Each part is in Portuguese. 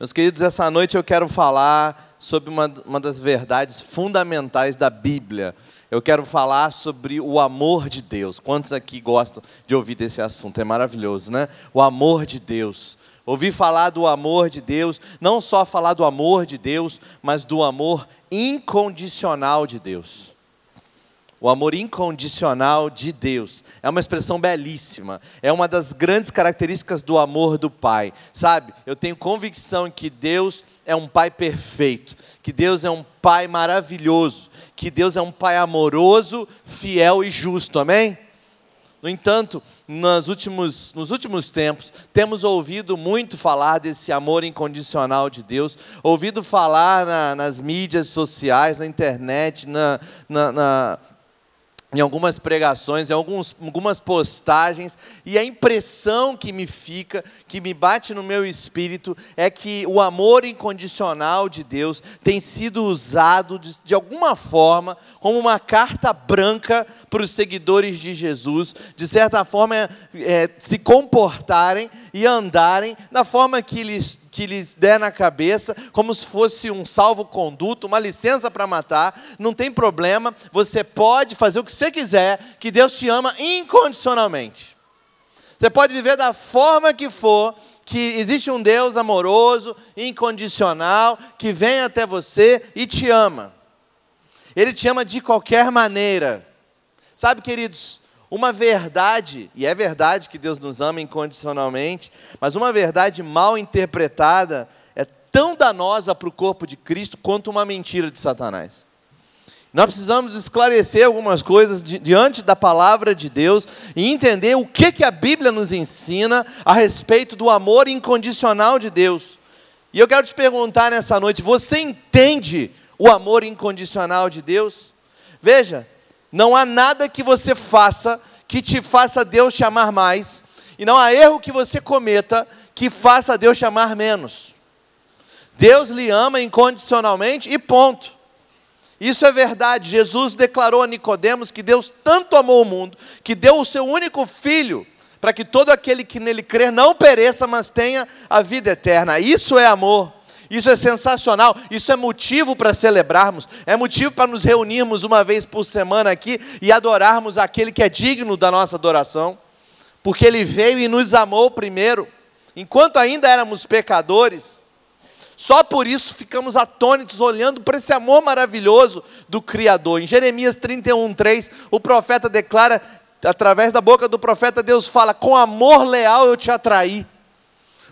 Meus queridos, essa noite eu quero falar sobre uma, uma das verdades fundamentais da Bíblia. Eu quero falar sobre o amor de Deus. Quantos aqui gostam de ouvir desse assunto? É maravilhoso, né? O amor de Deus. Ouvir falar do amor de Deus, não só falar do amor de Deus, mas do amor incondicional de Deus. O amor incondicional de Deus. É uma expressão belíssima. É uma das grandes características do amor do Pai. Sabe? Eu tenho convicção que Deus é um Pai perfeito. Que Deus é um Pai maravilhoso. Que Deus é um Pai amoroso, fiel e justo. Amém? No entanto, nos últimos, nos últimos tempos, temos ouvido muito falar desse amor incondicional de Deus, ouvido falar na, nas mídias sociais, na internet, na, na, na em algumas pregações, em alguns, algumas postagens, e a impressão que me fica, que me bate no meu espírito, é que o amor incondicional de Deus tem sido usado de, de alguma forma como uma carta branca para os seguidores de Jesus, de certa forma é, é, se comportarem e andarem da forma que lhes, que lhes der na cabeça, como se fosse um salvo-conduto, uma licença para matar, não tem problema, você pode fazer o que você quiser, que Deus te ama incondicionalmente. Você pode viver da forma que for, que existe um Deus amoroso, incondicional, que vem até você e te ama. Ele te ama de qualquer maneira. Sabe, queridos, uma verdade, e é verdade que Deus nos ama incondicionalmente, mas uma verdade mal interpretada é tão danosa para o corpo de Cristo quanto uma mentira de Satanás. Nós precisamos esclarecer algumas coisas diante da palavra de Deus e entender o que, que a Bíblia nos ensina a respeito do amor incondicional de Deus. E eu quero te perguntar nessa noite: você entende o amor incondicional de Deus? Veja, não há nada que você faça que te faça Deus te amar mais, e não há erro que você cometa que faça Deus te amar menos. Deus lhe ama incondicionalmente e ponto. Isso é verdade. Jesus declarou a Nicodemos que Deus tanto amou o mundo que deu o seu único filho para que todo aquele que nele crer não pereça, mas tenha a vida eterna. Isso é amor. Isso é sensacional, isso é motivo para celebrarmos, é motivo para nos reunirmos uma vez por semana aqui e adorarmos aquele que é digno da nossa adoração, porque ele veio e nos amou primeiro, enquanto ainda éramos pecadores. Só por isso ficamos atônitos olhando para esse amor maravilhoso do Criador. Em Jeremias 31:3, o profeta declara através da boca do profeta Deus fala: "Com amor leal eu te atraí".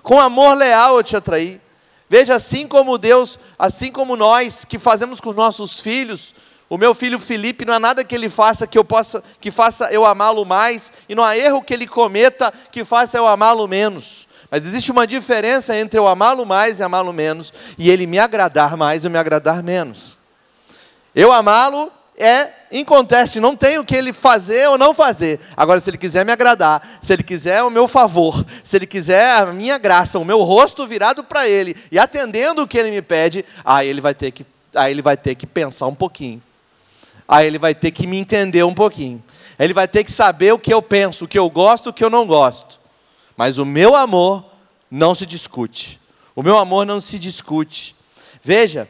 Com amor leal eu te atraí. Veja, assim como Deus, assim como nós que fazemos com os nossos filhos, o meu filho Felipe não há nada que ele faça que eu possa, que faça eu amá-lo mais, e não há erro que ele cometa que faça eu amá-lo menos. Mas existe uma diferença entre eu amá-lo mais e amá-lo menos, e ele me agradar mais e me agradar menos. Eu amá-lo é acontece, não tem o que ele fazer ou não fazer. Agora, se ele quiser me agradar, se ele quiser o meu favor, se ele quiser a minha graça, o meu rosto virado para ele e atendendo o que ele me pede, aí ele vai ter que, aí ele vai ter que pensar um pouquinho. Aí ele vai ter que me entender um pouquinho. Ele vai ter que saber o que eu penso, o que eu gosto, o que eu não gosto. Mas o meu amor não se discute. O meu amor não se discute. Veja,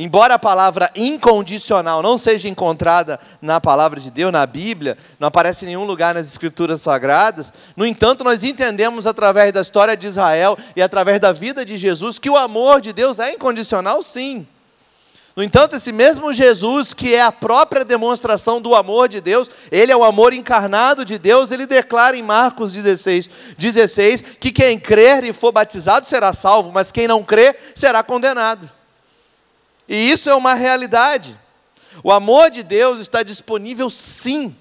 Embora a palavra incondicional não seja encontrada na palavra de Deus, na Bíblia, não aparece em nenhum lugar nas Escrituras Sagradas, no entanto, nós entendemos através da história de Israel e através da vida de Jesus que o amor de Deus é incondicional, sim. No entanto, esse mesmo Jesus, que é a própria demonstração do amor de Deus, ele é o amor encarnado de Deus, ele declara em Marcos 16, 16 que quem crer e for batizado será salvo, mas quem não crer será condenado. E isso é uma realidade. O amor de Deus está disponível sim,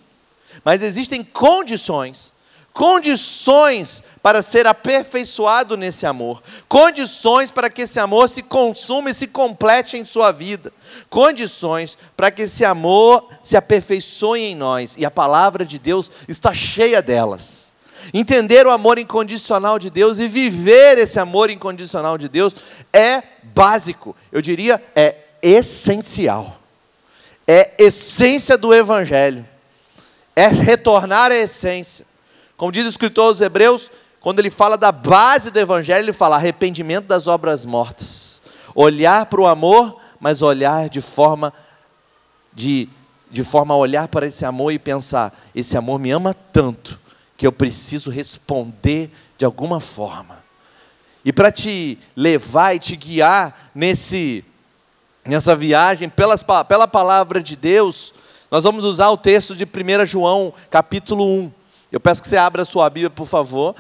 mas existem condições condições para ser aperfeiçoado nesse amor, condições para que esse amor se consuma e se complete em sua vida, condições para que esse amor se aperfeiçoe em nós, e a palavra de Deus está cheia delas. Entender o amor incondicional de Deus e viver esse amor incondicional de Deus é básico, eu diria, é essencial. É essência do Evangelho. É retornar à essência. Como diz o escritor aos Hebreus, quando ele fala da base do evangelho, ele fala arrependimento das obras mortas. Olhar para o amor, mas olhar de forma de de forma a olhar para esse amor e pensar: esse amor me ama tanto que eu preciso responder de alguma forma. E para te levar e te guiar nesse nessa viagem pelas, pela palavra de Deus, nós vamos usar o texto de 1 João, capítulo 1. Eu peço que você abra a sua Bíblia, por favor.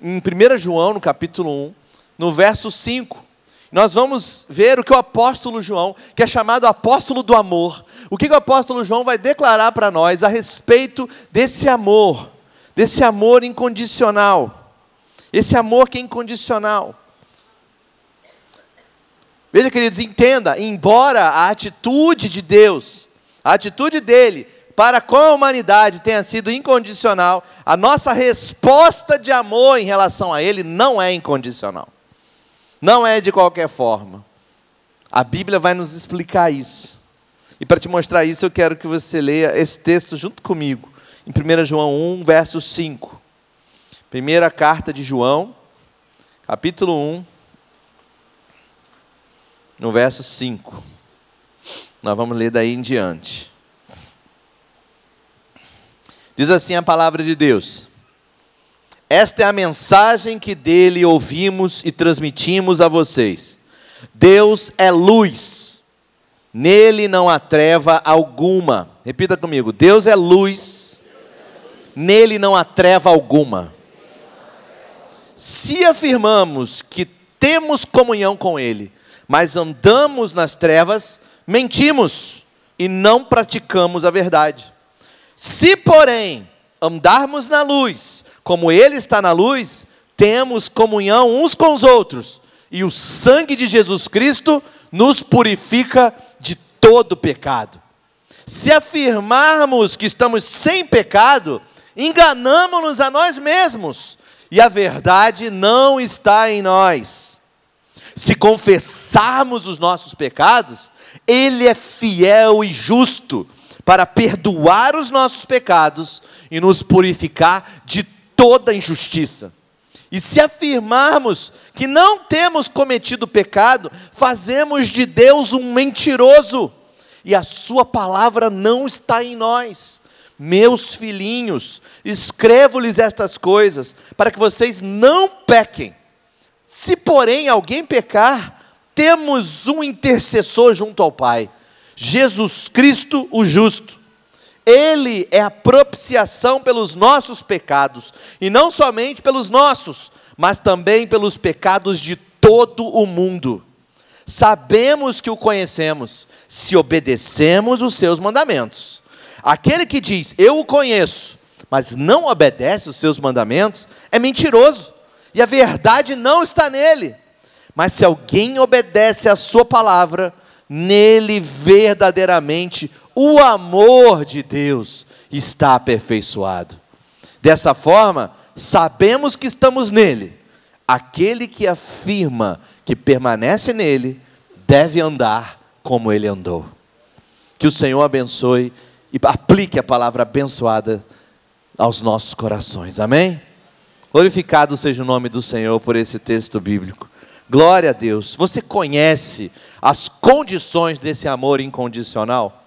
Em 1 João, no capítulo 1, no verso 5, nós vamos ver o que o apóstolo João, que é chamado apóstolo do amor, o que o apóstolo João vai declarar para nós a respeito desse amor, desse amor incondicional. Esse amor que é incondicional. Veja, queridos, entenda, embora a atitude de Deus, a atitude dele para com a humanidade tenha sido incondicional, a nossa resposta de amor em relação a ele não é incondicional. Não é de qualquer forma. A Bíblia vai nos explicar isso. E para te mostrar isso, eu quero que você leia esse texto junto comigo, em 1 João 1, verso 5. Primeira carta de João, capítulo 1, no verso 5. Nós vamos ler daí em diante. Diz assim a palavra de Deus: Esta é a mensagem que dele ouvimos e transmitimos a vocês. Deus é luz Nele não há treva alguma. Repita comigo: Deus é luz, nele não há treva alguma. Se afirmamos que temos comunhão com Ele, mas andamos nas trevas, mentimos e não praticamos a verdade. Se, porém, andarmos na luz, como Ele está na luz, temos comunhão uns com os outros, e o sangue de Jesus Cristo nos purifica de todo pecado. Se afirmarmos que estamos sem pecado, enganamos-nos a nós mesmos e a verdade não está em nós. Se confessarmos os nossos pecados, Ele é fiel e justo para perdoar os nossos pecados e nos purificar de toda injustiça. E se afirmarmos que não temos cometido pecado, fazemos de Deus um mentiroso, e a Sua palavra não está em nós. Meus filhinhos, escrevo-lhes estas coisas, para que vocês não pequem. Se, porém, alguém pecar, temos um intercessor junto ao Pai, Jesus Cristo, o justo. Ele é a propiciação pelos nossos pecados, e não somente pelos nossos, mas também pelos pecados de todo o mundo. Sabemos que o conhecemos, se obedecemos os seus mandamentos. Aquele que diz, eu o conheço, mas não obedece os seus mandamentos, é mentiroso, e a verdade não está nele. Mas se alguém obedece a sua palavra, nele verdadeiramente o amor de Deus está aperfeiçoado. Dessa forma, sabemos que estamos nele. Aquele que afirma que permanece nele deve andar como ele andou. Que o Senhor abençoe e aplique a palavra abençoada aos nossos corações. Amém? Glorificado seja o nome do Senhor por esse texto bíblico. Glória a Deus. Você conhece as condições desse amor incondicional?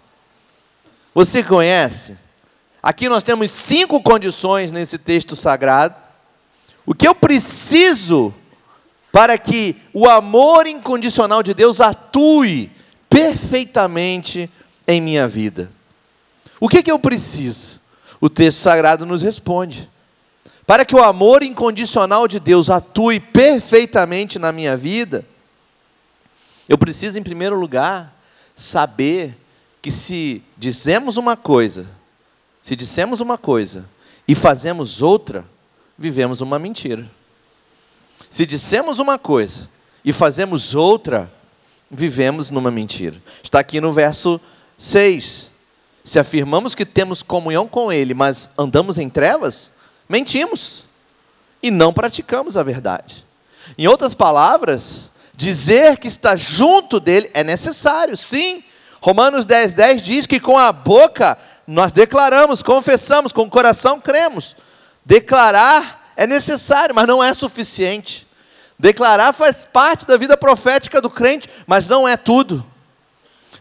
Você conhece? Aqui nós temos cinco condições nesse texto sagrado. O que eu preciso para que o amor incondicional de Deus atue perfeitamente em minha vida? O que, que eu preciso? O texto sagrado nos responde. Para que o amor incondicional de Deus atue perfeitamente na minha vida, eu preciso, em primeiro lugar, saber que se dizemos uma coisa, se dissemos uma coisa e fazemos outra, vivemos uma mentira. Se dissemos uma coisa e fazemos outra, vivemos numa mentira. Está aqui no verso 6. Se afirmamos que temos comunhão com Ele, mas andamos em trevas, mentimos e não praticamos a verdade. Em outras palavras, dizer que está junto dele é necessário, sim, Romanos 10, 10 diz que com a boca nós declaramos, confessamos, com o coração cremos. Declarar é necessário, mas não é suficiente. Declarar faz parte da vida profética do crente, mas não é tudo.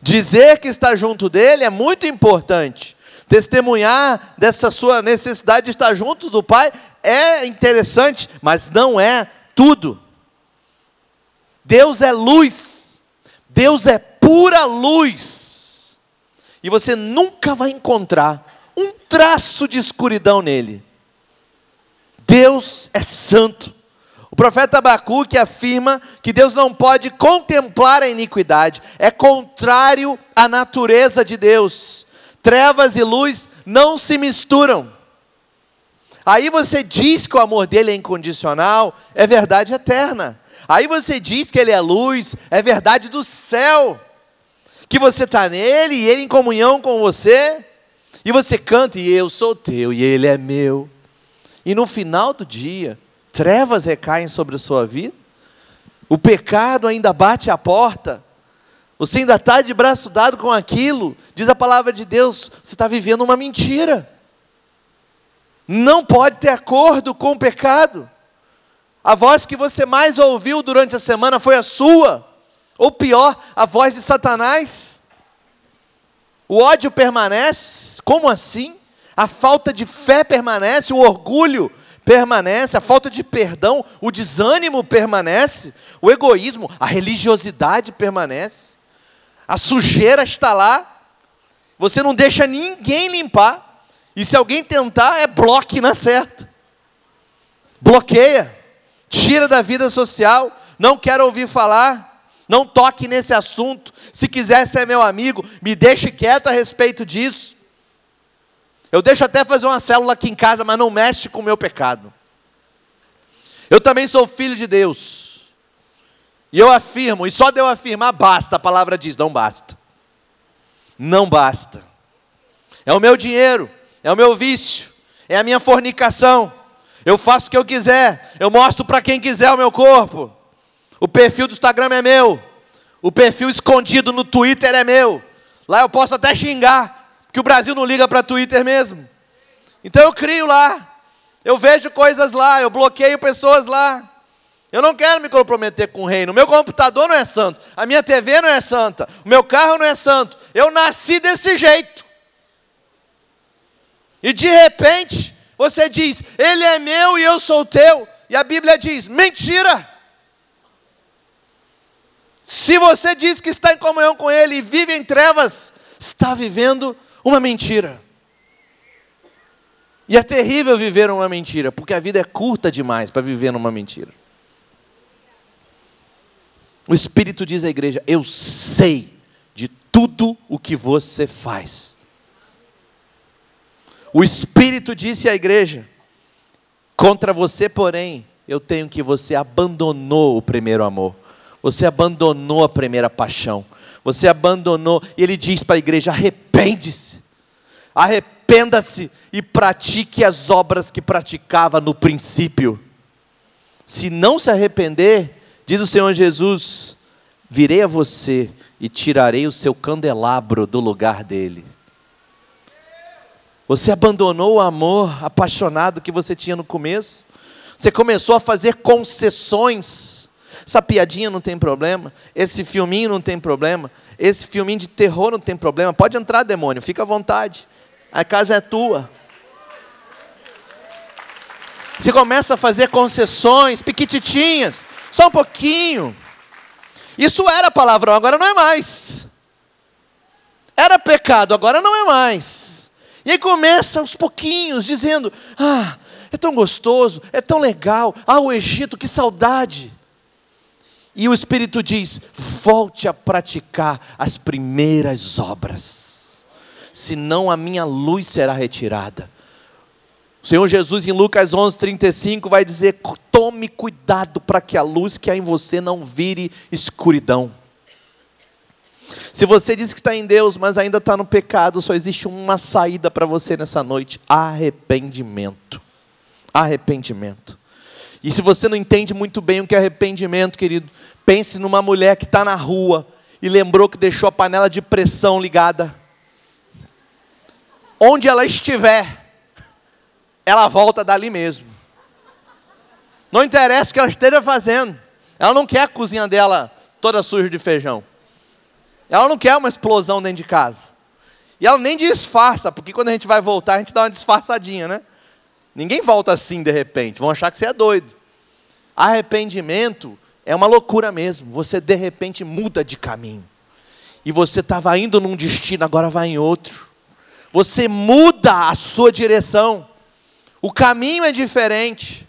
Dizer que está junto dele é muito importante. Testemunhar dessa sua necessidade de estar junto do Pai é interessante, mas não é tudo. Deus é luz, Deus é pura luz, e você nunca vai encontrar um traço de escuridão nele. Deus é santo. O profeta Abacuque afirma que Deus não pode contemplar a iniquidade, é contrário à natureza de Deus. Trevas e luz não se misturam. Aí você diz que o amor dele é incondicional, é verdade eterna. Aí você diz que ele é luz, é verdade do céu. Que você está nele e ele em comunhão com você. E você canta, e eu sou teu, e ele é meu. E no final do dia, trevas recaem sobre a sua vida, o pecado ainda bate a porta, você ainda está de braço dado com aquilo, diz a palavra de Deus, você está vivendo uma mentira. Não pode ter acordo com o pecado. A voz que você mais ouviu durante a semana foi a sua, ou pior, a voz de Satanás. O ódio permanece, como assim? A falta de fé permanece, o orgulho permanece, a falta de perdão, o desânimo permanece, o egoísmo, a religiosidade permanece, a sujeira está lá, você não deixa ninguém limpar, e se alguém tentar, é bloque na certa. Bloqueia, tira da vida social, não quero ouvir falar, não toque nesse assunto. Se quiser ser meu amigo, me deixe quieto a respeito disso. Eu deixo até fazer uma célula aqui em casa, mas não mexe com o meu pecado. Eu também sou filho de Deus. E eu afirmo, e só de eu afirmar basta, a palavra diz, não basta. Não basta. É o meu dinheiro, é o meu vício, é a minha fornicação. Eu faço o que eu quiser, eu mostro para quem quiser o meu corpo. O perfil do Instagram é meu, o perfil escondido no Twitter é meu. Lá eu posso até xingar, que o Brasil não liga para Twitter mesmo. Então eu crio lá, eu vejo coisas lá, eu bloqueio pessoas lá. Eu não quero me comprometer com o reino. Meu computador não é santo, a minha TV não é santa, o meu carro não é santo. Eu nasci desse jeito. E de repente, você diz: Ele é meu e eu sou teu. E a Bíblia diz: mentira. Se você diz que está em comunhão com Ele e vive em trevas, está vivendo uma mentira. E é terrível viver uma mentira, porque a vida é curta demais para viver numa mentira. O Espírito diz à igreja: Eu sei de tudo o que você faz. O Espírito disse à igreja: Contra você, porém, eu tenho que você abandonou o primeiro amor. Você abandonou a primeira paixão. Você abandonou. E ele diz para a igreja: arrepende-se. Arrependa-se e pratique as obras que praticava no princípio. Se não se arrepender, diz o Senhor Jesus: virei a você e tirarei o seu candelabro do lugar dele. Você abandonou o amor apaixonado que você tinha no começo. Você começou a fazer concessões essa piadinha não tem problema, esse filminho não tem problema, esse filminho de terror não tem problema. Pode entrar, demônio, fica à vontade. A casa é tua. Você começa a fazer concessões, piquititinhas, só um pouquinho. Isso era palavrão, agora não é mais. Era pecado, agora não é mais. E aí começa aos pouquinhos, dizendo: Ah, é tão gostoso, é tão legal. Ah, o Egito, que saudade. E o Espírito diz: volte a praticar as primeiras obras, senão a minha luz será retirada. O Senhor Jesus, em Lucas 11, 35, vai dizer: tome cuidado para que a luz que há em você não vire escuridão. Se você diz que está em Deus, mas ainda está no pecado, só existe uma saída para você nessa noite: arrependimento. Arrependimento. E se você não entende muito bem o que é arrependimento, querido, pense numa mulher que está na rua e lembrou que deixou a panela de pressão ligada. Onde ela estiver, ela volta dali mesmo. Não interessa o que ela esteja fazendo. Ela não quer a cozinha dela toda suja de feijão. Ela não quer uma explosão dentro de casa. E ela nem disfarça, porque quando a gente vai voltar, a gente dá uma disfarçadinha, né? Ninguém volta assim de repente, vão achar que você é doido. Arrependimento é uma loucura mesmo. Você de repente muda de caminho. E você estava indo num destino, agora vai em outro. Você muda a sua direção. O caminho é diferente.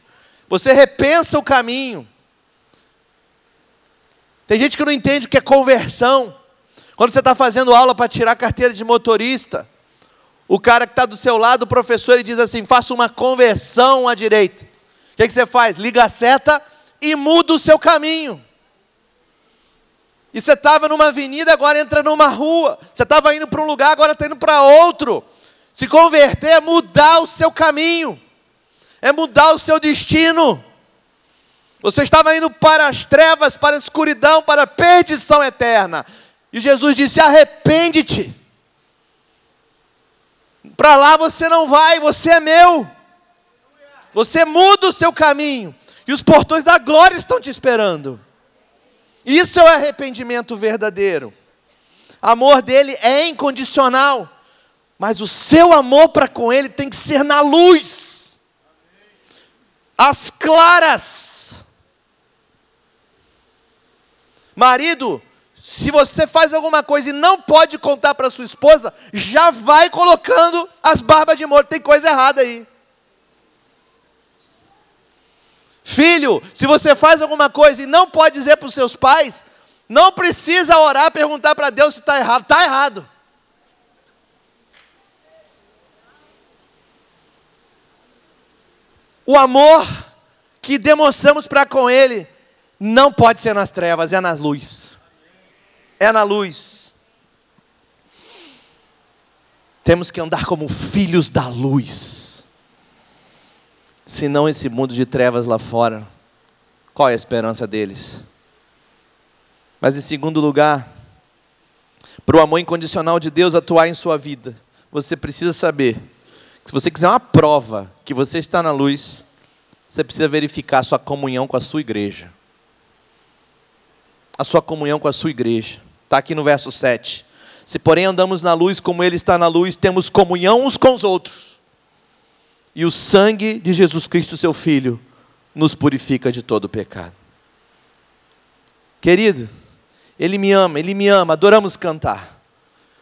Você repensa o caminho. Tem gente que não entende o que é conversão. Quando você está fazendo aula para tirar carteira de motorista, o cara que está do seu lado, o professor, ele diz assim: faça uma conversão à direita. O que, que você faz? Liga a seta e muda o seu caminho. E você estava numa avenida, agora entra numa rua. Você estava indo para um lugar, agora está indo para outro. Se converter é mudar o seu caminho, é mudar o seu destino. Você estava indo para as trevas, para a escuridão, para a perdição eterna. E Jesus disse: arrepende-te. Para lá você não vai, você é meu. Você muda o seu caminho. E os portões da glória estão te esperando. Isso é o arrependimento verdadeiro. Amor dele é incondicional, mas o seu amor para com ele tem que ser na luz, às claras. Marido, se você faz alguma coisa e não pode contar para sua esposa, já vai colocando as barbas de molho, tem coisa errada aí. Filho, se você faz alguma coisa e não pode dizer para os seus pais, não precisa orar, perguntar para Deus se está errado. Está errado. O amor que demonstramos para com Ele não pode ser nas trevas, é na luz. É na luz. Temos que andar como filhos da luz senão esse mundo de trevas lá fora, qual é a esperança deles? Mas em segundo lugar, para o amor incondicional de Deus atuar em sua vida, você precisa saber que se você quiser uma prova que você está na luz, você precisa verificar sua comunhão com a sua igreja. A sua comunhão com a sua igreja. Está aqui no verso 7. Se porém andamos na luz como Ele está na luz, temos comunhão uns com os outros e o sangue de Jesus Cristo, seu Filho, nos purifica de todo pecado. Querido, Ele me ama, Ele me ama, adoramos cantar.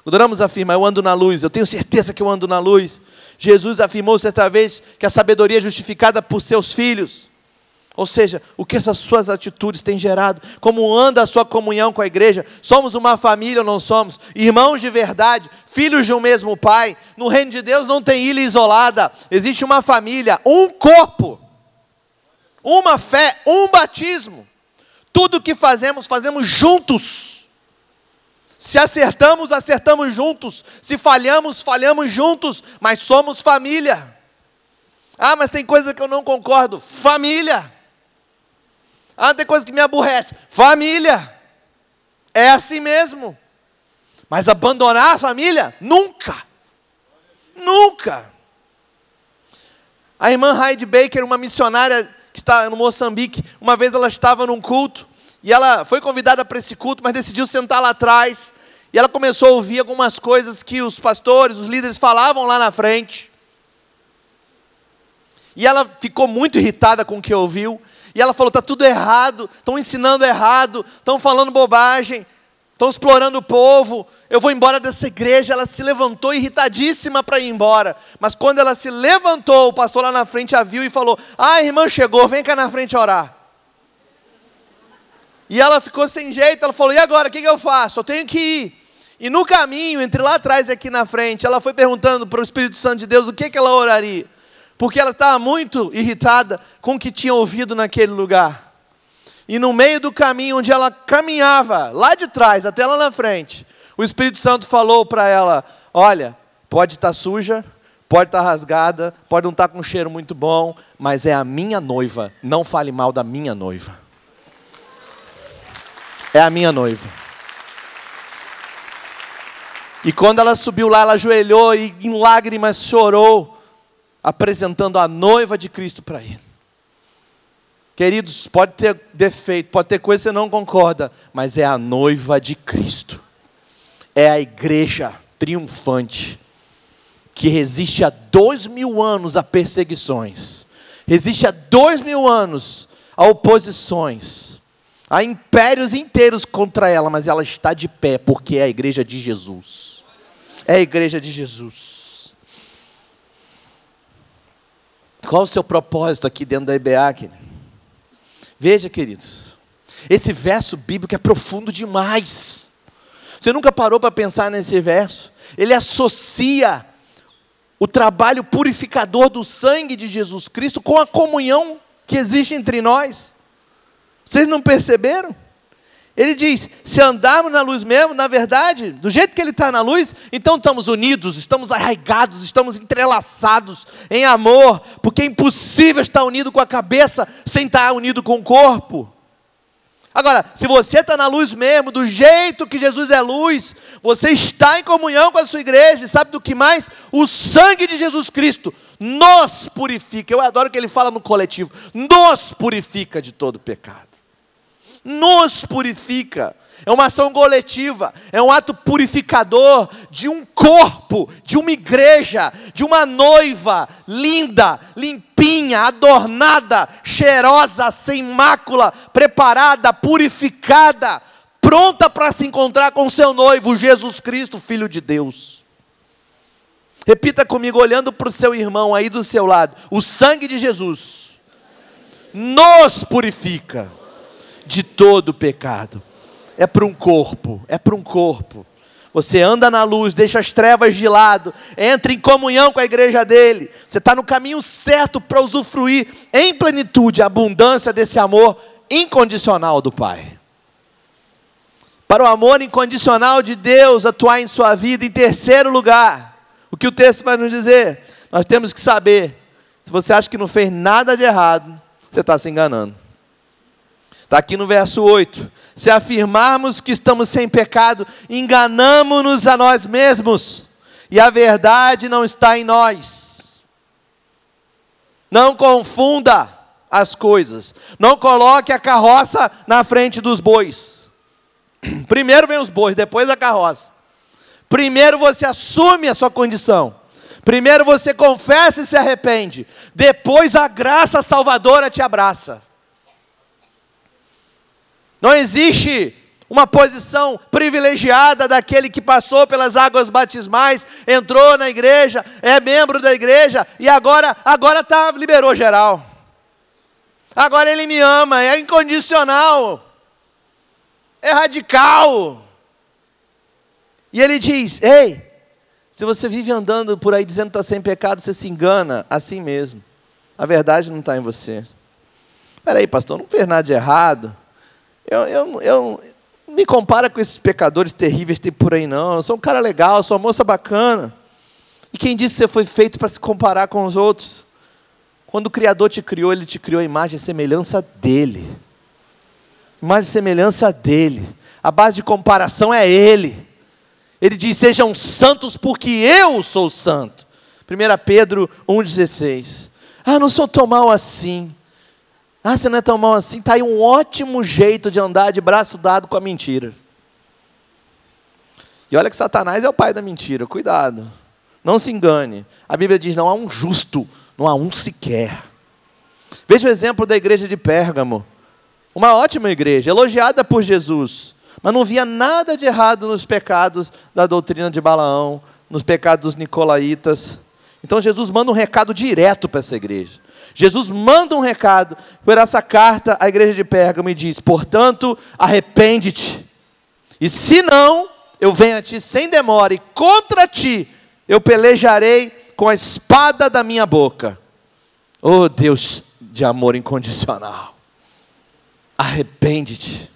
Adoramos afirmar, eu ando na luz, eu tenho certeza que eu ando na luz. Jesus afirmou certa vez que a sabedoria é justificada por seus filhos. Ou seja, o que essas suas atitudes têm gerado, como anda a sua comunhão com a igreja, somos uma família ou não somos? Irmãos de verdade, filhos de um mesmo pai. No reino de Deus não tem ilha isolada, existe uma família, um corpo, uma fé, um batismo. Tudo que fazemos, fazemos juntos. Se acertamos, acertamos juntos. Se falhamos, falhamos juntos, mas somos família. Ah, mas tem coisa que eu não concordo. Família. Ah, tem coisa que me aborrece. Família. É assim mesmo. Mas abandonar a família? Nunca. Nunca. A irmã Heidi Baker, uma missionária que está no Moçambique, uma vez ela estava num culto e ela foi convidada para esse culto, mas decidiu sentar lá atrás. E ela começou a ouvir algumas coisas que os pastores, os líderes falavam lá na frente. E ela ficou muito irritada com o que ouviu. E ela falou: está tudo errado, estão ensinando errado, estão falando bobagem, estão explorando o povo. Eu vou embora dessa igreja. Ela se levantou irritadíssima para ir embora. Mas quando ela se levantou, o pastor lá na frente a viu e falou: Ah, irmã chegou, vem cá na frente orar. E ela ficou sem jeito. Ela falou: E agora, o que, que eu faço? Eu tenho que ir. E no caminho, entre lá atrás e aqui na frente, ela foi perguntando para o Espírito Santo de Deus o que, que ela oraria porque ela estava muito irritada com o que tinha ouvido naquele lugar. E no meio do caminho onde ela caminhava, lá de trás até lá na frente, o Espírito Santo falou para ela: Olha, pode estar tá suja, pode estar tá rasgada, pode não estar tá com um cheiro muito bom, mas é a minha noiva, não fale mal da minha noiva. É a minha noiva. E quando ela subiu lá, ela ajoelhou e em lágrimas chorou apresentando a noiva de Cristo para ele. Queridos, pode ter defeito, pode ter coisa que você não concorda, mas é a noiva de Cristo. É a igreja triunfante, que resiste há dois mil anos a perseguições, resiste há dois mil anos a oposições, a impérios inteiros contra ela, mas ela está de pé, porque é a igreja de Jesus. É a igreja de Jesus. Qual o seu propósito aqui dentro da IBA, querido? Veja, queridos, esse verso bíblico é profundo demais. Você nunca parou para pensar nesse verso? Ele associa o trabalho purificador do sangue de Jesus Cristo com a comunhão que existe entre nós. Vocês não perceberam? Ele diz: se andarmos na luz mesmo, na verdade, do jeito que ele está na luz, então estamos unidos, estamos arraigados, estamos entrelaçados em amor, porque é impossível estar unido com a cabeça sem estar unido com o corpo. Agora, se você está na luz mesmo, do jeito que Jesus é luz, você está em comunhão com a sua igreja, e sabe do que mais? O sangue de Jesus Cristo nos purifica. Eu adoro que ele fala no coletivo: nos purifica de todo pecado nos purifica. É uma ação coletiva, é um ato purificador de um corpo, de uma igreja, de uma noiva linda, limpinha, adornada, cheirosa, sem mácula, preparada, purificada, pronta para se encontrar com seu noivo, Jesus Cristo, Filho de Deus. Repita comigo, olhando para o seu irmão aí do seu lado: o sangue de Jesus nos purifica de todo pecado. É para um corpo, é para um corpo. Você anda na luz, deixa as trevas de lado, entra em comunhão com a igreja dele. Você está no caminho certo para usufruir em plenitude a abundância desse amor incondicional do Pai. Para o amor incondicional de Deus atuar em sua vida, em terceiro lugar, o que o texto vai nos dizer? Nós temos que saber, se você acha que não fez nada de errado, você está se enganando. Está aqui no verso 8. Se afirmarmos que estamos sem pecado, enganamos-nos a nós mesmos, e a verdade não está em nós. Não confunda as coisas. Não coloque a carroça na frente dos bois. Primeiro vem os bois, depois a carroça. Primeiro você assume a sua condição. Primeiro você confessa e se arrepende. Depois a graça salvadora te abraça. Não existe uma posição privilegiada daquele que passou pelas águas batismais, entrou na igreja, é membro da igreja e agora agora tá liberou geral. Agora ele me ama, é incondicional. É radical. E ele diz: "Ei, se você vive andando por aí dizendo que está sem pecado, você se engana assim mesmo. A verdade não está em você. Espera aí, pastor, não fez nada de errado. Eu, eu, eu me compara com esses pecadores terríveis que tem por aí, não. Eu sou um cara legal, sou uma moça bacana. E quem disse que você foi feito para se comparar com os outros? Quando o Criador te criou, Ele te criou a imagem e semelhança dEle. Imagem e semelhança dEle. A base de comparação é Ele. Ele diz: Sejam santos porque eu sou santo. 1 Pedro 1,16. Ah, não sou tão mal assim. Ah, você não é tão mal assim? Está aí um ótimo jeito de andar de braço dado com a mentira. E olha que Satanás é o pai da mentira, cuidado. Não se engane. A Bíblia diz: não há um justo, não há um sequer. Veja o exemplo da igreja de Pérgamo. Uma ótima igreja, elogiada por Jesus, mas não via nada de errado nos pecados da doutrina de Balaão, nos pecados dos nicolaítas. Então Jesus manda um recado direto para essa igreja. Jesus manda um recado por essa carta à igreja de Pérgamo e diz: portanto, arrepende-te, e se não, eu venho a ti sem demora, e contra ti eu pelejarei com a espada da minha boca. Oh Deus de amor incondicional, arrepende-te.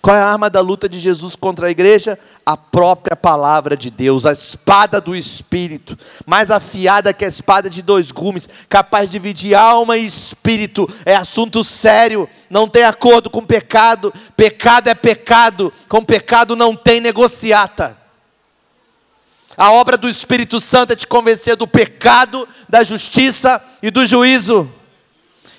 Qual é a arma da luta de Jesus contra a igreja? A própria palavra de Deus, a espada do Espírito, mais afiada que a espada de dois gumes, capaz de dividir alma e espírito. É assunto sério, não tem acordo com pecado. Pecado é pecado, com pecado não tem negociata. A obra do Espírito Santo é te convencer do pecado, da justiça e do juízo.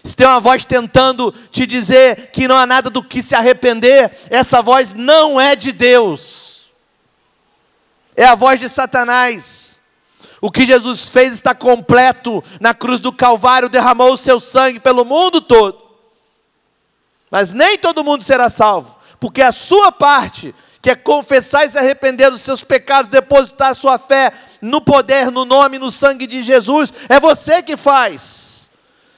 Se tem uma voz tentando te dizer que não há nada do que se arrepender, essa voz não é de Deus, é a voz de Satanás. O que Jesus fez está completo na cruz do Calvário, derramou o seu sangue pelo mundo todo. Mas nem todo mundo será salvo, porque a sua parte, que é confessar e se arrepender dos seus pecados, depositar a sua fé no poder, no nome, no sangue de Jesus, é você que faz.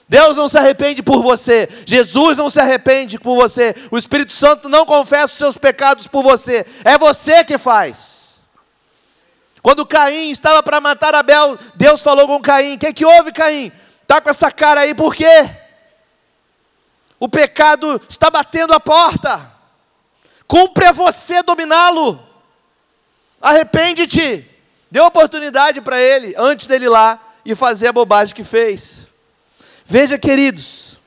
Deus não se arrepende por você, Jesus não se arrepende por você, o Espírito Santo não confessa os seus pecados por você, é você que faz. Quando Caim estava para matar Abel, Deus falou com Caim: O que, que houve, Caim? Está com essa cara aí por quê? O pecado está batendo a porta. Cumpre a você dominá-lo. Arrepende-te. Dê oportunidade para ele, antes dele ir lá e fazer a bobagem que fez. Veja, queridos,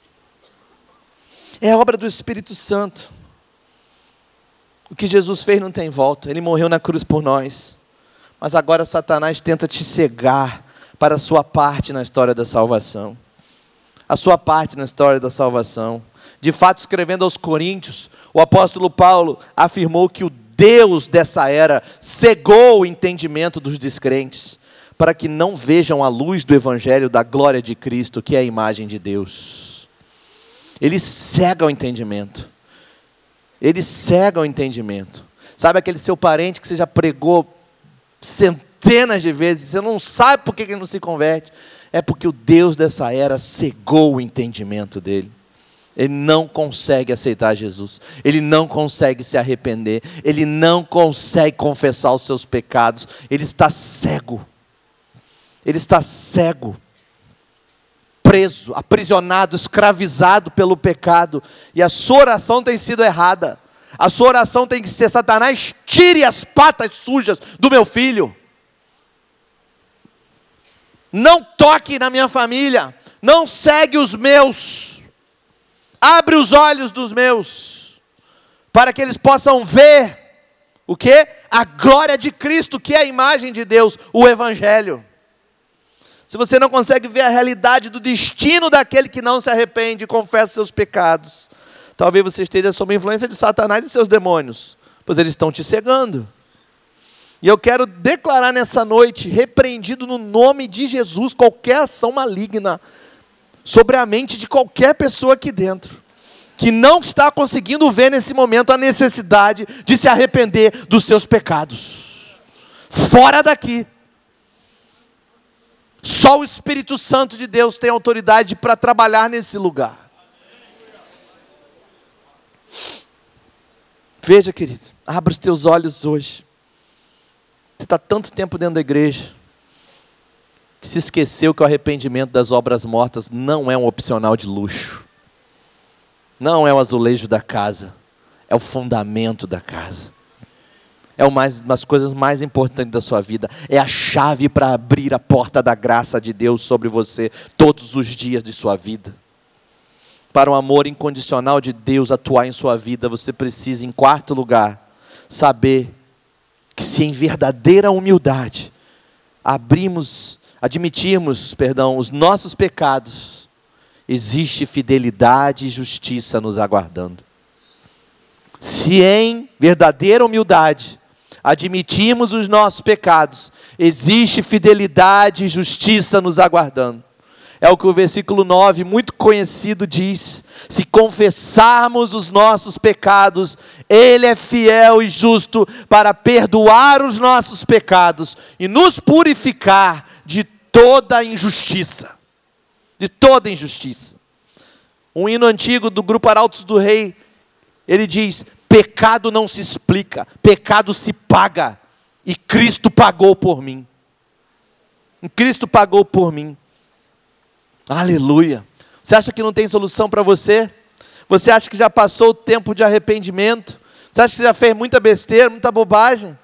é obra do Espírito Santo. O que Jesus fez não tem volta. Ele morreu na cruz por nós. Mas agora Satanás tenta te cegar para a sua parte na história da salvação a sua parte na história da salvação. De fato, escrevendo aos Coríntios, o apóstolo Paulo afirmou que o Deus dessa era cegou o entendimento dos descrentes, para que não vejam a luz do evangelho da glória de Cristo, que é a imagem de Deus. Ele cega o entendimento. Ele cega o entendimento. Sabe aquele seu parente que você já pregou centenas de vezes, você não sabe por que ele não se converte é porque o Deus dessa era cegou o entendimento dele. Ele não consegue aceitar Jesus, ele não consegue se arrepender, ele não consegue confessar os seus pecados, ele está cego. Ele está cego, preso, aprisionado, escravizado pelo pecado, e a sua oração tem sido errada. A sua oração tem que ser: Satanás, tire as patas sujas do meu filho não toque na minha família, não segue os meus, abre os olhos dos meus, para que eles possam ver o que? A glória de Cristo, que é a imagem de Deus, o Evangelho. Se você não consegue ver a realidade do destino daquele que não se arrepende e confessa seus pecados, talvez você esteja sob a influência de Satanás e seus demônios, pois eles estão te cegando. E eu quero declarar nessa noite, repreendido no nome de Jesus, qualquer ação maligna sobre a mente de qualquer pessoa aqui dentro, que não está conseguindo ver nesse momento a necessidade de se arrepender dos seus pecados. Fora daqui. Só o Espírito Santo de Deus tem autoridade para trabalhar nesse lugar. Veja, querido, abra os teus olhos hoje. Você está tanto tempo dentro da igreja que se esqueceu que o arrependimento das obras mortas não é um opcional de luxo, não é o azulejo da casa, é o fundamento da casa. É uma das coisas mais importantes da sua vida. É a chave para abrir a porta da graça de Deus sobre você todos os dias de sua vida. Para o amor incondicional de Deus atuar em sua vida, você precisa, em quarto lugar, saber que se em verdadeira humildade abrimos, admitirmos, perdão, os nossos pecados, existe fidelidade e justiça nos aguardando. Se em verdadeira humildade admitirmos os nossos pecados, existe fidelidade e justiça nos aguardando. É o que o versículo 9, muito conhecido, diz: se confessarmos os nossos pecados, Ele é fiel e justo para perdoar os nossos pecados e nos purificar de toda injustiça. De toda injustiça. Um hino antigo do grupo Arautos do Rei, ele diz: pecado não se explica, pecado se paga, e Cristo pagou por mim. Cristo pagou por mim. Aleluia. Você acha que não tem solução para você? Você acha que já passou o tempo de arrependimento? Você acha que já fez muita besteira, muita bobagem?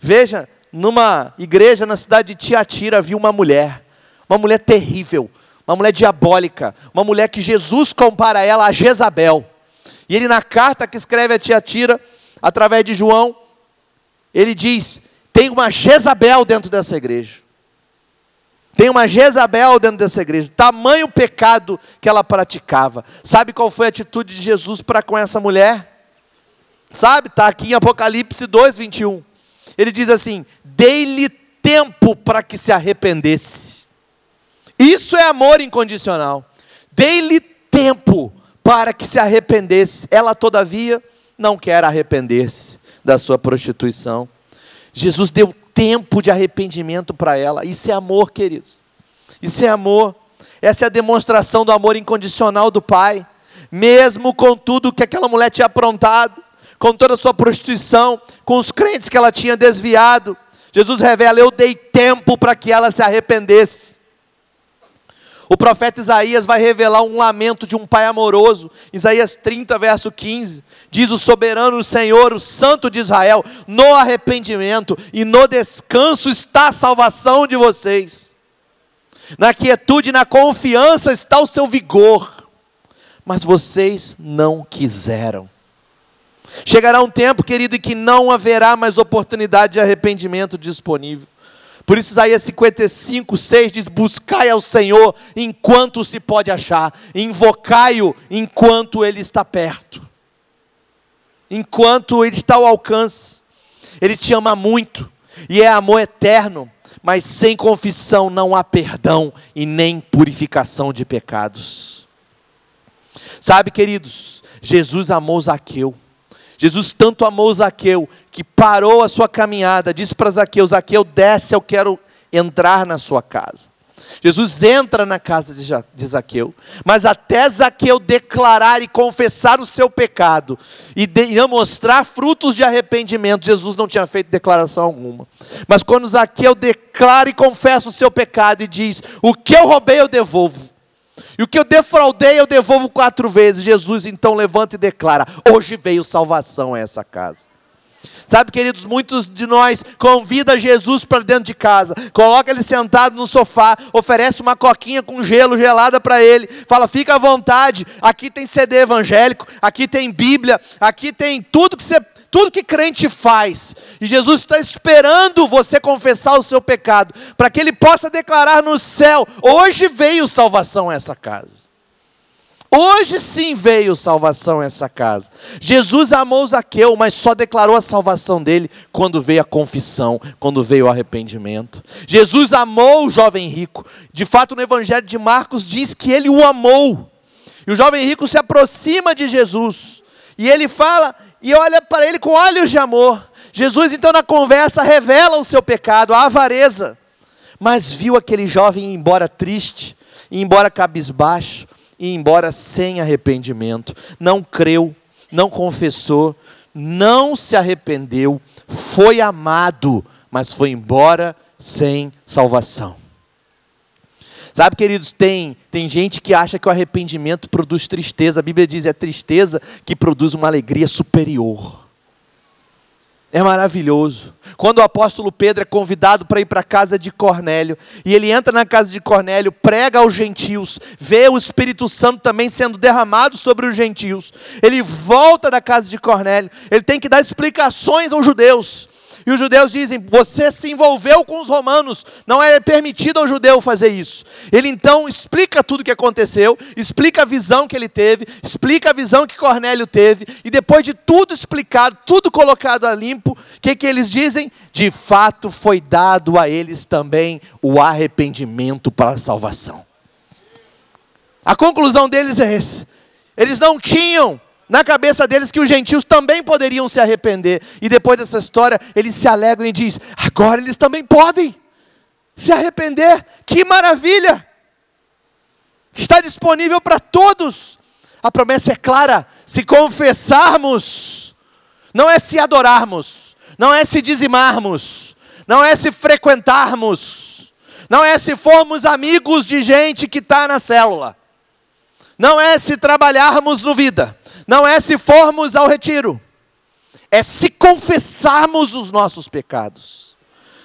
Veja, numa igreja na cidade de Tiatira havia uma mulher, uma mulher terrível, uma mulher diabólica, uma mulher que Jesus compara ela a Jezabel. E ele na carta que escreve a Tiatira, através de João, ele diz: tem uma Jezabel dentro dessa igreja. Tem uma Jezabel dentro dessa igreja, tamanho pecado que ela praticava. Sabe qual foi a atitude de Jesus para com essa mulher? Sabe? Está aqui em Apocalipse 2, 21. Ele diz assim: Dei-lhe tempo para que se arrependesse. Isso é amor incondicional. Dei-lhe tempo para que se arrependesse. Ela, todavia, não quer arrepender-se da sua prostituição. Jesus deu tempo de arrependimento para ela. Isso é amor, queridos. Isso é amor. Essa é a demonstração do amor incondicional do Pai. Mesmo com tudo que aquela mulher tinha aprontado, com toda a sua prostituição, com os crentes que ela tinha desviado, Jesus revela: Eu dei tempo para que ela se arrependesse. O profeta Isaías vai revelar um lamento de um pai amoroso. Isaías 30, verso 15. Diz o soberano Senhor, o Santo de Israel: no arrependimento e no descanso está a salvação de vocês. Na quietude e na confiança está o seu vigor. Mas vocês não quiseram. Chegará um tempo, querido, em que não haverá mais oportunidade de arrependimento disponível. Por isso, Isaías 55, 6 diz: Buscai ao Senhor enquanto se pode achar, invocai-o enquanto ele está perto, enquanto ele está ao alcance. Ele te ama muito, e é amor eterno, mas sem confissão não há perdão e nem purificação de pecados. Sabe, queridos, Jesus amou Zaqueu. Jesus tanto amou Zaqueu que parou a sua caminhada, disse para Zaqueu: Zaqueu, desce, eu quero entrar na sua casa. Jesus entra na casa de Zaqueu, mas até Zaqueu declarar e confessar o seu pecado e mostrar frutos de arrependimento, Jesus não tinha feito declaração alguma. Mas quando Zaqueu declara e confessa o seu pecado e diz: O que eu roubei eu devolvo, e o que eu defraudei, eu devolvo quatro vezes. Jesus então levanta e declara: Hoje veio salvação a essa casa. Sabe, queridos, muitos de nós convida Jesus para dentro de casa, coloca ele sentado no sofá, oferece uma coquinha com gelo gelada para ele, fala: fica à vontade, aqui tem CD evangélico, aqui tem Bíblia, aqui tem tudo que você tudo que crente faz, e Jesus está esperando você confessar o seu pecado, para que ele possa declarar no céu: hoje veio salvação a essa casa. Hoje sim veio salvação a essa casa. Jesus amou Zaqueu, mas só declarou a salvação dele quando veio a confissão, quando veio o arrependimento. Jesus amou o jovem rico. De fato, no Evangelho de Marcos diz que ele o amou. E o jovem rico se aproxima de Jesus. E ele fala: e olha para ele com olhos de amor. Jesus, então, na conversa, revela o seu pecado, a avareza. Mas viu aquele jovem ir embora triste, ir embora cabisbaixo, ir embora sem arrependimento. Não creu, não confessou, não se arrependeu, foi amado, mas foi embora sem salvação. Sabe, queridos, tem, tem gente que acha que o arrependimento produz tristeza. A Bíblia diz: é tristeza que produz uma alegria superior. É maravilhoso. Quando o apóstolo Pedro é convidado para ir para a casa de Cornélio, e ele entra na casa de Cornélio, prega aos gentios, vê o Espírito Santo também sendo derramado sobre os gentios. Ele volta da casa de Cornélio, ele tem que dar explicações aos judeus. E os judeus dizem: Você se envolveu com os romanos, não é permitido ao judeu fazer isso. Ele então explica tudo o que aconteceu, explica a visão que ele teve, explica a visão que Cornélio teve, e depois de tudo explicado, tudo colocado a limpo, o que, que eles dizem? De fato foi dado a eles também o arrependimento para a salvação. A conclusão deles é essa: eles não tinham na cabeça deles que os gentios também poderiam se arrepender. E depois dessa história, eles se alegram e diz: agora eles também podem se arrepender. Que maravilha! Está disponível para todos. A promessa é clara: se confessarmos, não é se adorarmos, não é se dizimarmos, não é se frequentarmos, não é se formos amigos de gente que está na célula, não é se trabalharmos no vida não é se formos ao retiro, é se confessarmos os nossos pecados.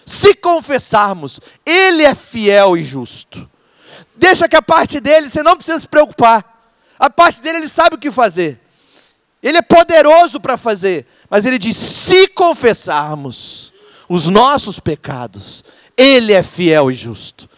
Se confessarmos, Ele é fiel e justo. Deixa que a parte dele você não precisa se preocupar. A parte dele ele sabe o que fazer. Ele é poderoso para fazer. Mas ele diz: se confessarmos os nossos pecados, Ele é fiel e justo.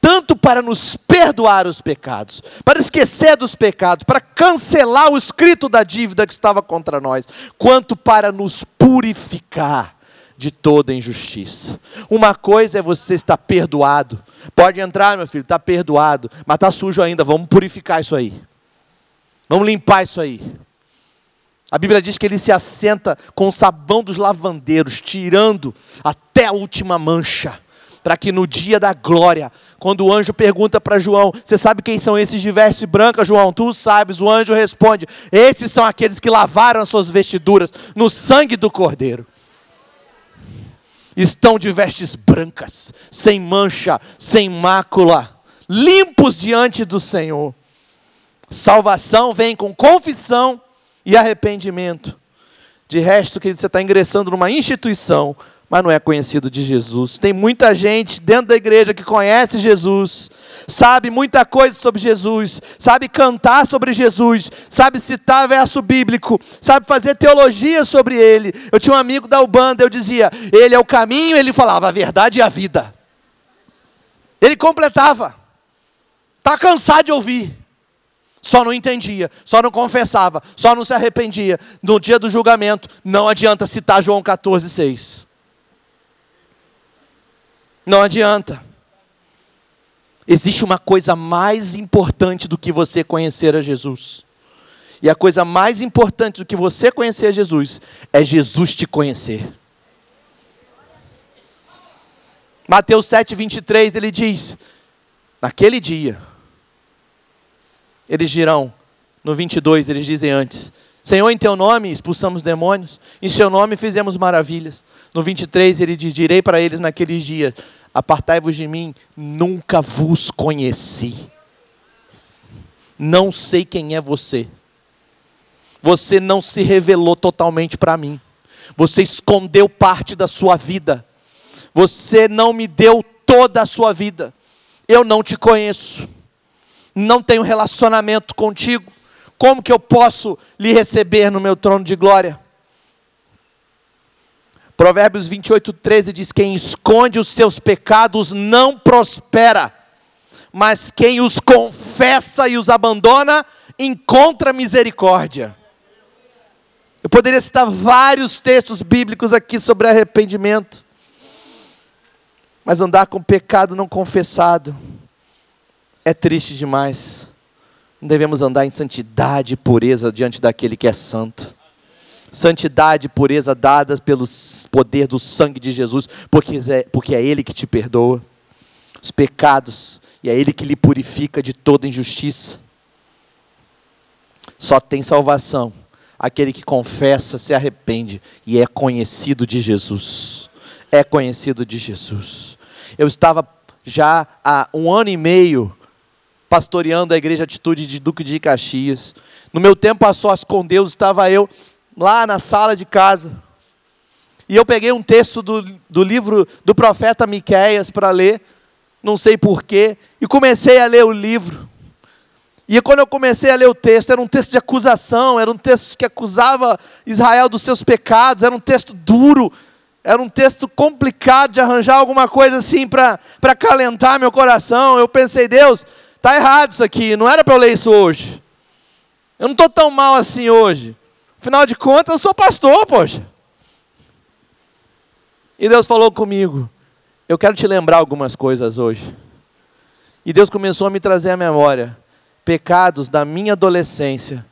Tanto para nos perdoar os pecados, para esquecer dos pecados, para cancelar o escrito da dívida que estava contra nós, quanto para nos purificar de toda injustiça. Uma coisa é você estar perdoado. Pode entrar, meu filho, está perdoado, mas está sujo ainda. Vamos purificar isso aí. Vamos limpar isso aí. A Bíblia diz que ele se assenta com o sabão dos lavandeiros, tirando até a última mancha, para que no dia da glória, quando o anjo pergunta para João: Você sabe quem são esses de veste branca, João? Tu sabes. O anjo responde: Esses são aqueles que lavaram as suas vestiduras no sangue do cordeiro estão de vestes brancas, sem mancha, sem mácula, limpos diante do Senhor. Salvação vem com confissão e arrependimento. De resto, querido, você está ingressando numa instituição, mas não é conhecido de Jesus. Tem muita gente dentro da igreja que conhece Jesus, sabe muita coisa sobre Jesus, sabe cantar sobre Jesus, sabe citar verso bíblico, sabe fazer teologia sobre ele. Eu tinha um amigo da Ubanda, eu dizia, ele é o caminho, ele falava a verdade e a vida. Ele completava. Está cansado de ouvir. Só não entendia, só não confessava, só não se arrependia. No dia do julgamento, não adianta citar João 14, 6. Não adianta. Existe uma coisa mais importante do que você conhecer a Jesus. E a coisa mais importante do que você conhecer a Jesus é Jesus te conhecer. Mateus 7, 23, ele diz: Naquele dia, eles dirão, no 22, eles dizem antes: Senhor, em teu nome expulsamos demônios, em seu nome fizemos maravilhas. No 23, ele diz: Direi para eles naqueles dias: Apartai-vos de mim, nunca vos conheci. Não sei quem é você. Você não se revelou totalmente para mim. Você escondeu parte da sua vida. Você não me deu toda a sua vida. Eu não te conheço. Não tenho relacionamento contigo. Como que eu posso lhe receber no meu trono de glória? Provérbios 28, 13 diz: Quem esconde os seus pecados não prospera, mas quem os confessa e os abandona encontra misericórdia. Eu poderia citar vários textos bíblicos aqui sobre arrependimento, mas andar com pecado não confessado é triste demais. Devemos andar em santidade e pureza diante daquele que é santo santidade e pureza dadas pelo poder do sangue de Jesus, porque é, porque é Ele que te perdoa os pecados e é Ele que lhe purifica de toda injustiça. Só tem salvação aquele que confessa, se arrepende e é conhecido de Jesus. É conhecido de Jesus. Eu estava já há um ano e meio pastoreando a igreja Atitude de Duque de Caxias. No meu tempo a sós com Deus estava eu lá na sala de casa. E eu peguei um texto do, do livro do profeta Miqueias para ler, não sei porquê, e comecei a ler o livro. E quando eu comecei a ler o texto, era um texto de acusação, era um texto que acusava Israel dos seus pecados, era um texto duro, era um texto complicado de arranjar alguma coisa assim para acalentar meu coração. Eu pensei, Deus, está errado isso aqui, não era para eu ler isso hoje. Eu não estou tão mal assim hoje. Afinal de contas, eu sou pastor, poxa. E Deus falou comigo: Eu quero te lembrar algumas coisas hoje. E Deus começou a me trazer à memória pecados da minha adolescência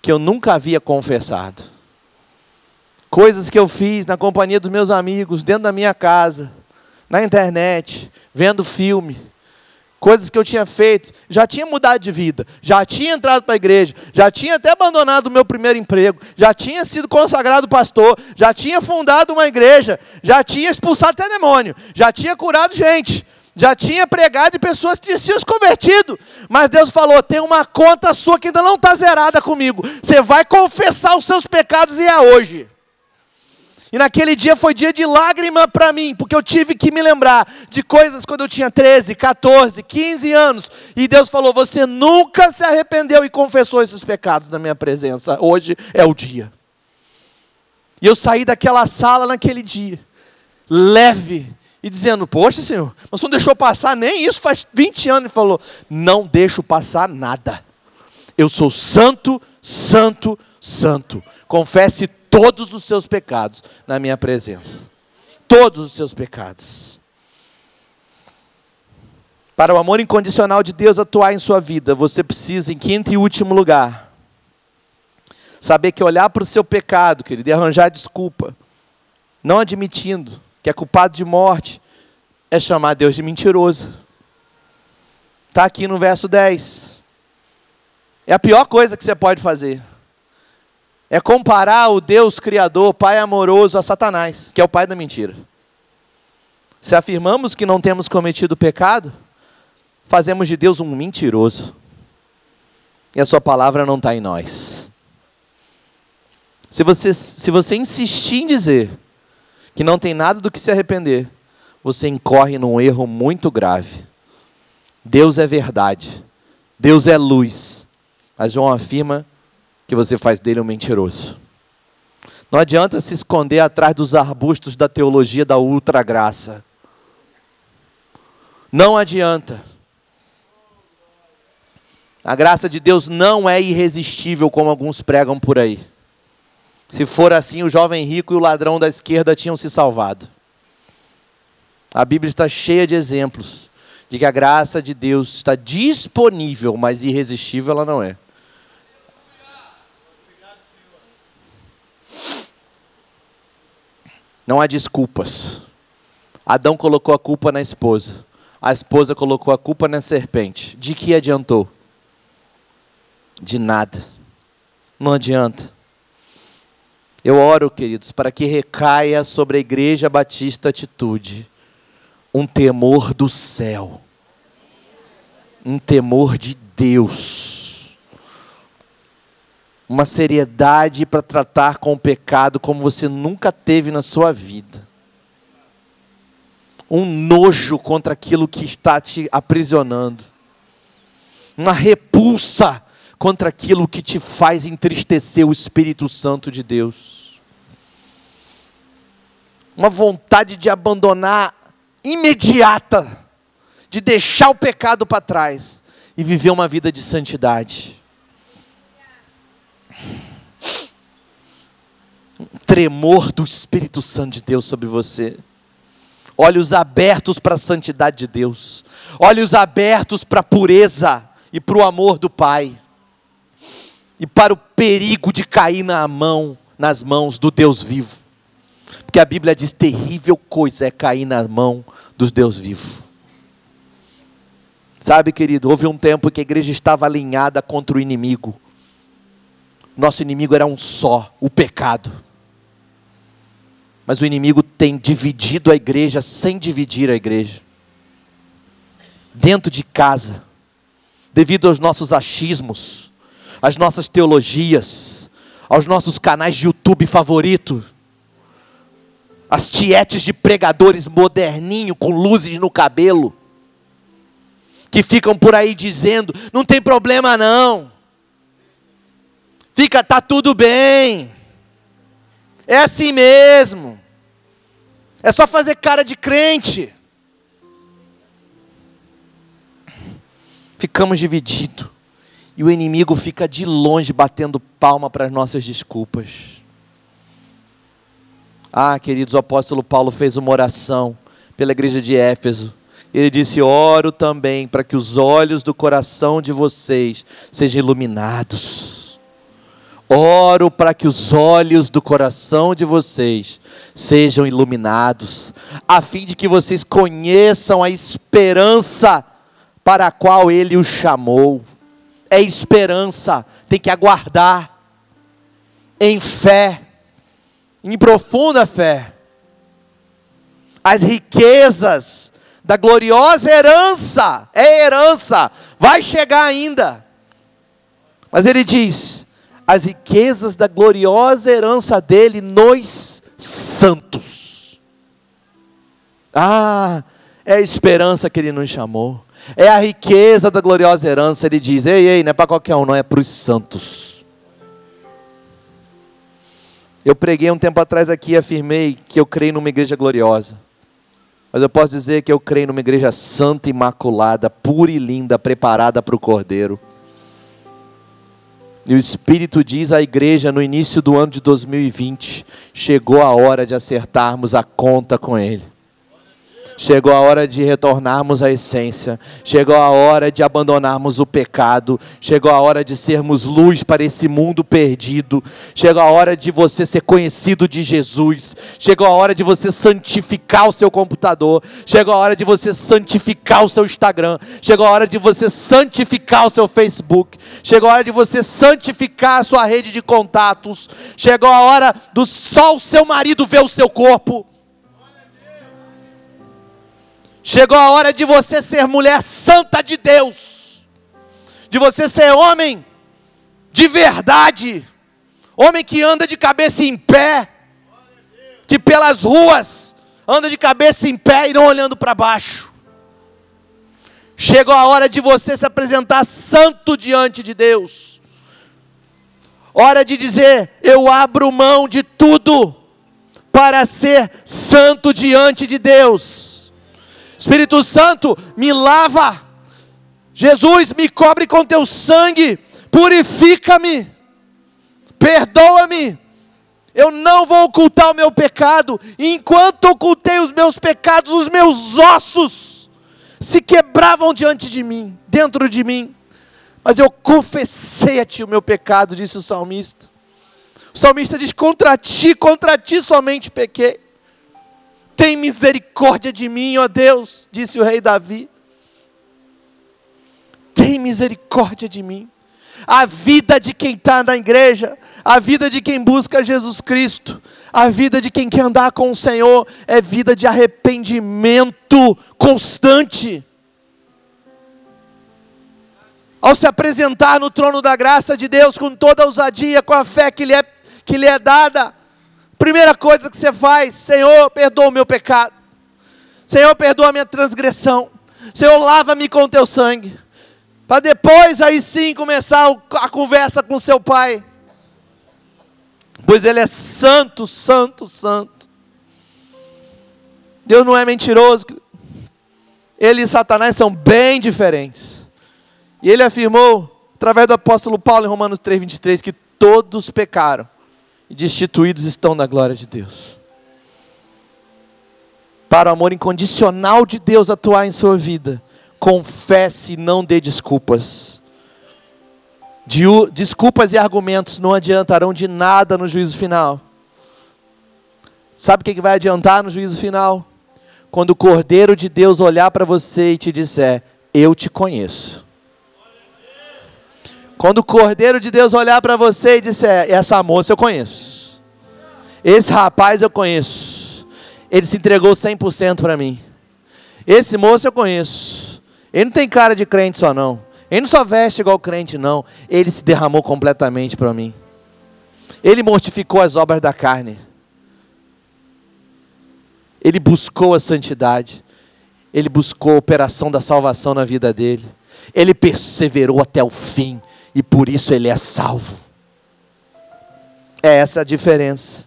que eu nunca havia confessado. Coisas que eu fiz na companhia dos meus amigos, dentro da minha casa, na internet, vendo filme coisas que eu tinha feito, já tinha mudado de vida, já tinha entrado para a igreja, já tinha até abandonado o meu primeiro emprego, já tinha sido consagrado pastor, já tinha fundado uma igreja, já tinha expulsado até demônio, já tinha curado gente, já tinha pregado e pessoas tinham se convertido. Mas Deus falou: tem uma conta sua que ainda não está zerada comigo. Você vai confessar os seus pecados e é hoje. E naquele dia foi dia de lágrima para mim, porque eu tive que me lembrar de coisas quando eu tinha 13, 14, 15 anos. E Deus falou: Você nunca se arrependeu e confessou esses pecados na minha presença. Hoje é o dia. E eu saí daquela sala naquele dia, leve e dizendo: Poxa, Senhor, mas você não deixou passar nem isso faz 20 anos. Ele falou: Não deixo passar nada. Eu sou santo, santo, santo. Confesse todos os seus pecados na minha presença. Todos os seus pecados. Para o amor incondicional de Deus atuar em sua vida, você precisa, em quinto e último lugar, saber que olhar para o seu pecado, querido, e arranjar desculpa, não admitindo que é culpado de morte, é chamar Deus de mentiroso. Está aqui no verso 10. É a pior coisa que você pode fazer. É comparar o Deus Criador, Pai amoroso, a Satanás, que é o pai da mentira. Se afirmamos que não temos cometido pecado, fazemos de Deus um mentiroso. E a sua palavra não está em nós. Se você, se você insistir em dizer que não tem nada do que se arrepender, você incorre num erro muito grave. Deus é verdade, Deus é luz, mas João afirma que você faz dele um mentiroso. Não adianta se esconder atrás dos arbustos da teologia da ultragraça. Não adianta. A graça de Deus não é irresistível como alguns pregam por aí. Se for assim, o jovem rico e o ladrão da esquerda tinham se salvado. A Bíblia está cheia de exemplos de que a graça de Deus está disponível, mas irresistível ela não é. Não há desculpas. Adão colocou a culpa na esposa. A esposa colocou a culpa na serpente. De que adiantou? De nada. Não adianta. Eu oro, queridos, para que recaia sobre a Igreja Batista Atitude um temor do céu, um temor de Deus, uma seriedade para tratar com o pecado como você nunca teve na sua vida, um nojo contra aquilo que está te aprisionando, uma repulsa contra aquilo que te faz entristecer o Espírito Santo de Deus. Uma vontade de abandonar imediata, de deixar o pecado para trás e viver uma vida de santidade. Um tremor do Espírito Santo de Deus sobre você. Olhos abertos para a santidade de Deus. Olhos abertos para a pureza e para o amor do Pai e para o perigo de cair na mão, nas mãos do Deus vivo. Porque a Bíblia diz: terrível coisa é cair na mão dos Deus vivo. Sabe, querido, houve um tempo que a igreja estava alinhada contra o inimigo. Nosso inimigo era um só, o pecado. Mas o inimigo tem dividido a igreja sem dividir a igreja. Dentro de casa, devido aos nossos achismos, às nossas teologias, aos nossos canais de YouTube favorito, as tietes de pregadores moderninho com luzes no cabelo, que ficam por aí dizendo: não tem problema não, fica, tá tudo bem, é assim mesmo, é só fazer cara de crente. Ficamos divididos. E o inimigo fica de longe batendo palma para as nossas desculpas. Ah, queridos, o apóstolo Paulo fez uma oração pela igreja de Éfeso. Ele disse: Oro também para que os olhos do coração de vocês sejam iluminados. Oro para que os olhos do coração de vocês sejam iluminados, a fim de que vocês conheçam a esperança para a qual ele os chamou é esperança, tem que aguardar em fé, em profunda fé. As riquezas da gloriosa herança, é herança, vai chegar ainda. Mas ele diz: as riquezas da gloriosa herança dele nos santos. Ah, é a esperança que ele nos chamou. É a riqueza da gloriosa herança. Ele diz: ei, ei, não é para qualquer um, não, é para os santos. Eu preguei um tempo atrás aqui e afirmei que eu creio numa igreja gloriosa. Mas eu posso dizer que eu creio numa igreja santa, imaculada, pura e linda, preparada para o Cordeiro. E o Espírito diz à igreja no início do ano de 2020: chegou a hora de acertarmos a conta com Ele. Chegou a hora de retornarmos à essência. Chegou a hora de abandonarmos o pecado. Chegou a hora de sermos luz para esse mundo perdido. Chegou a hora de você ser conhecido de Jesus. Chegou a hora de você santificar o seu computador. Chegou a hora de você santificar o seu Instagram. Chegou a hora de você santificar o seu Facebook. Chegou a hora de você santificar a sua rede de contatos. Chegou a hora do só o seu marido ver o seu corpo. Chegou a hora de você ser mulher santa de Deus, de você ser homem de verdade, homem que anda de cabeça em pé, que pelas ruas anda de cabeça em pé e não olhando para baixo. Chegou a hora de você se apresentar santo diante de Deus. Hora de dizer: eu abro mão de tudo para ser santo diante de Deus. Espírito Santo, me lava. Jesus, me cobre com teu sangue, purifica-me, perdoa-me. Eu não vou ocultar o meu pecado. Enquanto ocultei os meus pecados, os meus ossos se quebravam diante de mim, dentro de mim. Mas eu confessei a ti o meu pecado, disse o salmista. O salmista diz: Contra ti, contra ti somente pequei. Tem misericórdia de mim, ó Deus, disse o rei Davi. Tem misericórdia de mim. A vida de quem está na igreja, a vida de quem busca Jesus Cristo, a vida de quem quer andar com o Senhor é vida de arrependimento constante. Ao se apresentar no trono da graça de Deus com toda a ousadia, com a fé que lhe é, que lhe é dada, Primeira coisa que você faz, Senhor, perdoa o meu pecado. Senhor, perdoa a minha transgressão. Senhor, lava-me com o teu sangue. Para depois aí sim começar a conversa com seu pai. Pois ele é santo, santo, santo. Deus não é mentiroso. Ele e Satanás são bem diferentes. E ele afirmou, através do apóstolo Paulo em Romanos 3:23, que todos pecaram e destituídos estão na glória de Deus. Para o amor incondicional de Deus atuar em sua vida, confesse e não dê desculpas. De, desculpas e argumentos não adiantarão de nada no juízo final. Sabe o que vai adiantar no juízo final? Quando o Cordeiro de Deus olhar para você e te disser: Eu te conheço. Quando o Cordeiro de Deus olhar para você e disser: Essa moça eu conheço, esse rapaz eu conheço, ele se entregou 100% para mim. Esse moço eu conheço, ele não tem cara de crente só não, ele não só veste igual crente não, ele se derramou completamente para mim. Ele mortificou as obras da carne. Ele buscou a santidade. Ele buscou a operação da salvação na vida dele. Ele perseverou até o fim e por isso ele é salvo. É essa a diferença.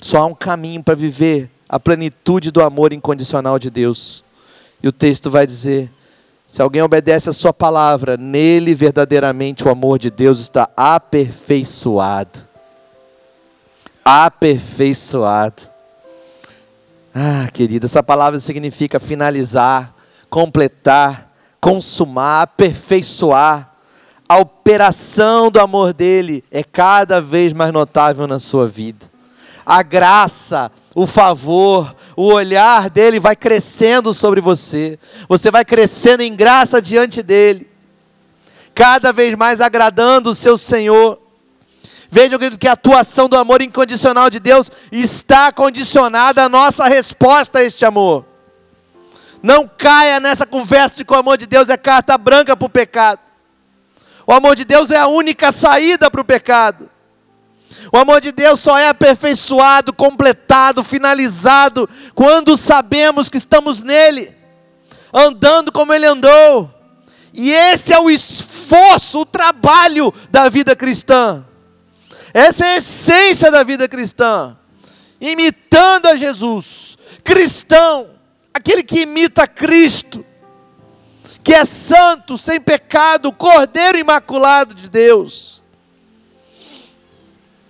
Só há um caminho para viver a plenitude do amor incondicional de Deus. E o texto vai dizer: se alguém obedece a Sua palavra, nele verdadeiramente o amor de Deus está aperfeiçoado. Aperfeiçoado. Ah, querida, essa palavra significa finalizar, completar, consumar, aperfeiçoar a operação do amor dele é cada vez mais notável na sua vida. A graça, o favor, o olhar dele vai crescendo sobre você. Você vai crescendo em graça diante dele, cada vez mais agradando o seu Senhor. Veja que a atuação do amor incondicional de Deus está condicionada à nossa resposta a este amor. Não caia nessa conversa de que o amor de Deus é carta branca para o pecado. O amor de Deus é a única saída para o pecado. O amor de Deus só é aperfeiçoado, completado, finalizado, quando sabemos que estamos nele, andando como ele andou. E esse é o esforço, o trabalho da vida cristã. Essa é a essência da vida cristã. Imitando a Jesus, cristão, aquele que imita Cristo, que é santo, sem pecado, cordeiro imaculado de Deus.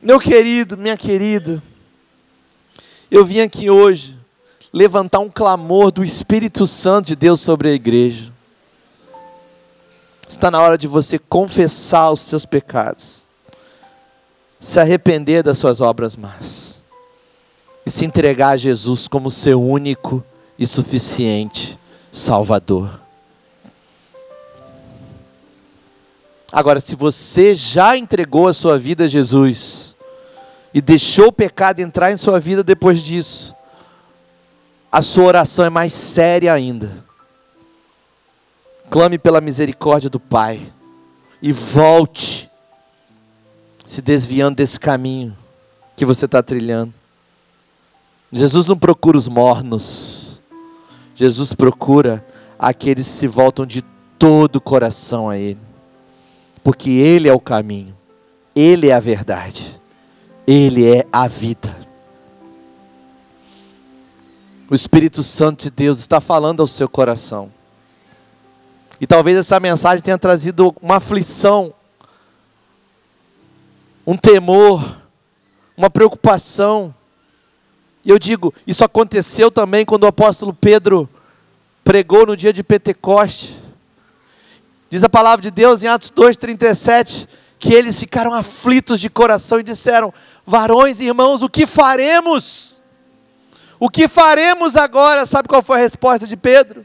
Meu querido, minha querida, eu vim aqui hoje levantar um clamor do Espírito Santo de Deus sobre a igreja. Está na hora de você confessar os seus pecados, se arrepender das suas obras más e se entregar a Jesus como seu único e suficiente Salvador. Agora, se você já entregou a sua vida a Jesus e deixou o pecado entrar em sua vida depois disso, a sua oração é mais séria ainda. Clame pela misericórdia do Pai e volte, se desviando desse caminho que você está trilhando. Jesus não procura os mornos, Jesus procura aqueles que se voltam de todo o coração a Ele, porque Ele é o caminho, Ele é a verdade, Ele é a vida. O Espírito Santo de Deus está falando ao seu coração. E talvez essa mensagem tenha trazido uma aflição, um temor, uma preocupação. E eu digo, isso aconteceu também quando o apóstolo Pedro pregou no dia de Pentecoste. Diz a palavra de Deus em Atos 2,37 que eles ficaram aflitos de coração e disseram: Varões e irmãos, o que faremos? O que faremos agora? Sabe qual foi a resposta de Pedro?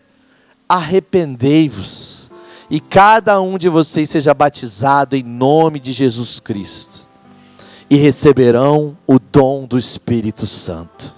Arrependei-vos e cada um de vocês seja batizado em nome de Jesus Cristo, e receberão o dom do Espírito Santo.